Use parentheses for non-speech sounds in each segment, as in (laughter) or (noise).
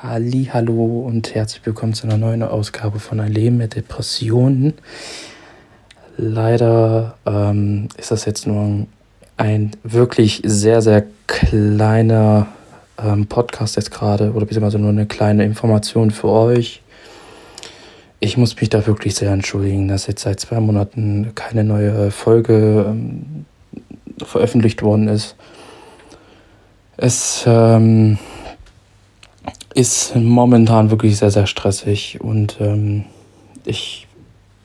Halli, hallo und herzlich willkommen zu einer neuen Ausgabe von Ein Leben mit Depressionen. Leider ähm, ist das jetzt nur ein wirklich sehr, sehr kleiner ähm, Podcast jetzt gerade oder beziehungsweise nur eine kleine Information für euch. Ich muss mich da wirklich sehr entschuldigen, dass jetzt seit zwei Monaten keine neue Folge ähm, veröffentlicht worden ist. Es ähm, ist momentan wirklich sehr, sehr stressig und ähm, ich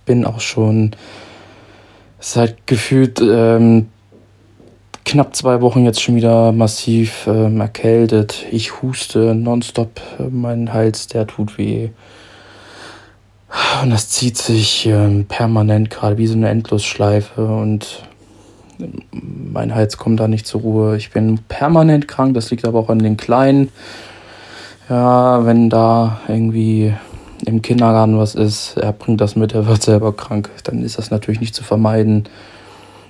bin auch schon seit gefühlt ähm, knapp zwei Wochen jetzt schon wieder massiv ähm, erkältet. Ich huste nonstop, mein Hals, der tut weh. Und das zieht sich ähm, permanent gerade wie so eine Endlosschleife und mein Hals kommt da nicht zur Ruhe. Ich bin permanent krank, das liegt aber auch an den Kleinen ja, wenn da irgendwie im Kindergarten was ist, er bringt das mit, er wird selber krank, dann ist das natürlich nicht zu vermeiden,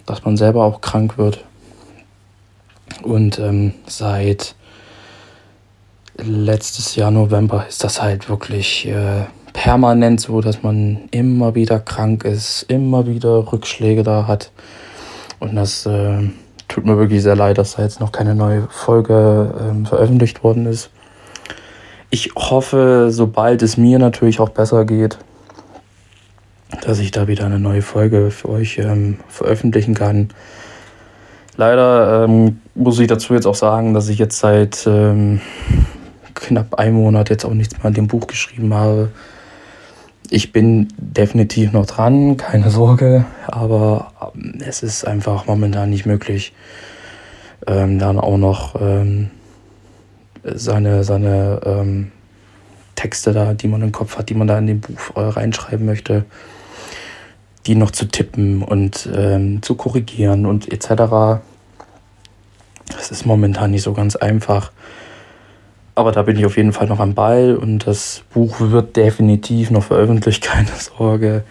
dass man selber auch krank wird. Und ähm, seit letztes Jahr November ist das halt wirklich äh, permanent so, dass man immer wieder krank ist, immer wieder Rückschläge da hat. Und das äh, tut mir wirklich sehr leid, dass da jetzt noch keine neue Folge äh, veröffentlicht worden ist ich hoffe, sobald es mir natürlich auch besser geht, dass ich da wieder eine neue Folge für euch ähm, veröffentlichen kann. Leider ähm, muss ich dazu jetzt auch sagen, dass ich jetzt seit ähm, knapp einem Monat jetzt auch nichts mehr an dem Buch geschrieben habe. Ich bin definitiv noch dran, keine Sorge, aber ähm, es ist einfach momentan nicht möglich, ähm, dann auch noch ähm, seine, seine ähm, Texte da, die man im Kopf hat, die man da in dem Buch äh, reinschreiben möchte, die noch zu tippen und ähm, zu korrigieren und etc. Das ist momentan nicht so ganz einfach. Aber da bin ich auf jeden Fall noch am Ball und das Buch wird definitiv noch veröffentlicht, (laughs) keine Sorge.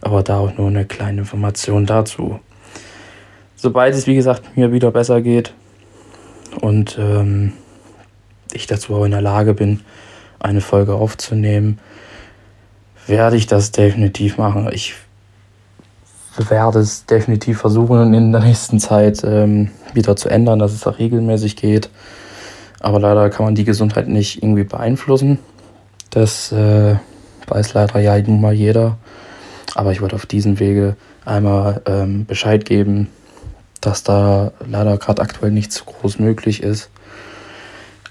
Aber da auch nur eine kleine Information dazu. Sobald es, wie gesagt, mir wieder besser geht und ähm, ich dazu auch in der Lage bin, eine Folge aufzunehmen, werde ich das definitiv machen. Ich werde es definitiv versuchen, in der nächsten Zeit ähm, wieder zu ändern, dass es auch regelmäßig geht. Aber leider kann man die Gesundheit nicht irgendwie beeinflussen. Das äh, weiß leider ja nun mal jeder. Aber ich wollte auf diesem Wege einmal ähm, Bescheid geben, dass da leider gerade aktuell nichts groß möglich ist.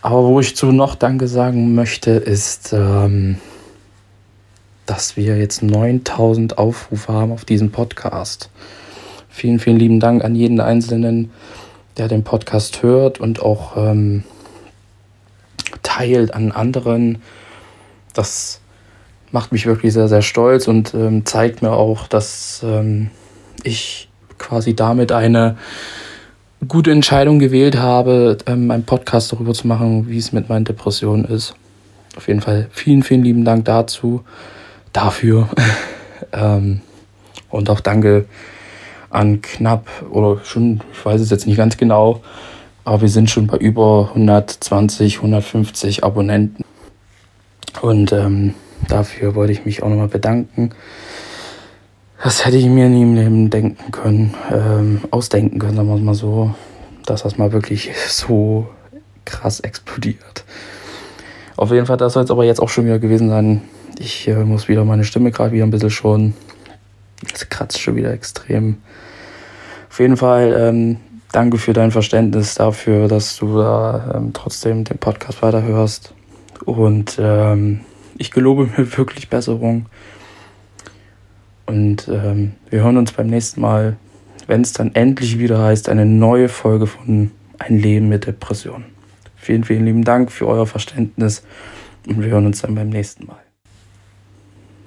Aber wo ich zu noch Danke sagen möchte, ist, ähm, dass wir jetzt 9000 Aufrufe haben auf diesem Podcast. Vielen, vielen lieben Dank an jeden Einzelnen, der den Podcast hört und auch ähm, teilt an anderen. Das macht mich wirklich sehr, sehr stolz und ähm, zeigt mir auch, dass ähm, ich quasi damit eine gute Entscheidung gewählt habe, ähm, einen Podcast darüber zu machen, wie es mit meinen Depressionen ist. Auf jeden Fall vielen, vielen lieben Dank dazu, dafür. (laughs) ähm, und auch danke an knapp oder schon, ich weiß es jetzt nicht ganz genau, aber wir sind schon bei über 120, 150 Abonnenten. Und ähm, dafür wollte ich mich auch nochmal bedanken. Das hätte ich mir nie im Leben denken können, ähm, ausdenken können, sagen wir mal so, dass das mal wirklich so krass explodiert. Auf jeden Fall, das soll es aber jetzt auch schon wieder gewesen sein. Ich äh, muss wieder meine Stimme gerade wieder ein bisschen schon. Es kratzt schon wieder extrem. Auf jeden Fall, ähm, danke für dein Verständnis dafür, dass du da ähm, trotzdem den Podcast weiterhörst. Und ähm, ich gelobe mir wirklich Besserung. Und ähm, wir hören uns beim nächsten Mal, wenn es dann endlich wieder heißt, eine neue Folge von Ein Leben mit Depression. Vielen, vielen lieben Dank für euer Verständnis und wir hören uns dann beim nächsten Mal.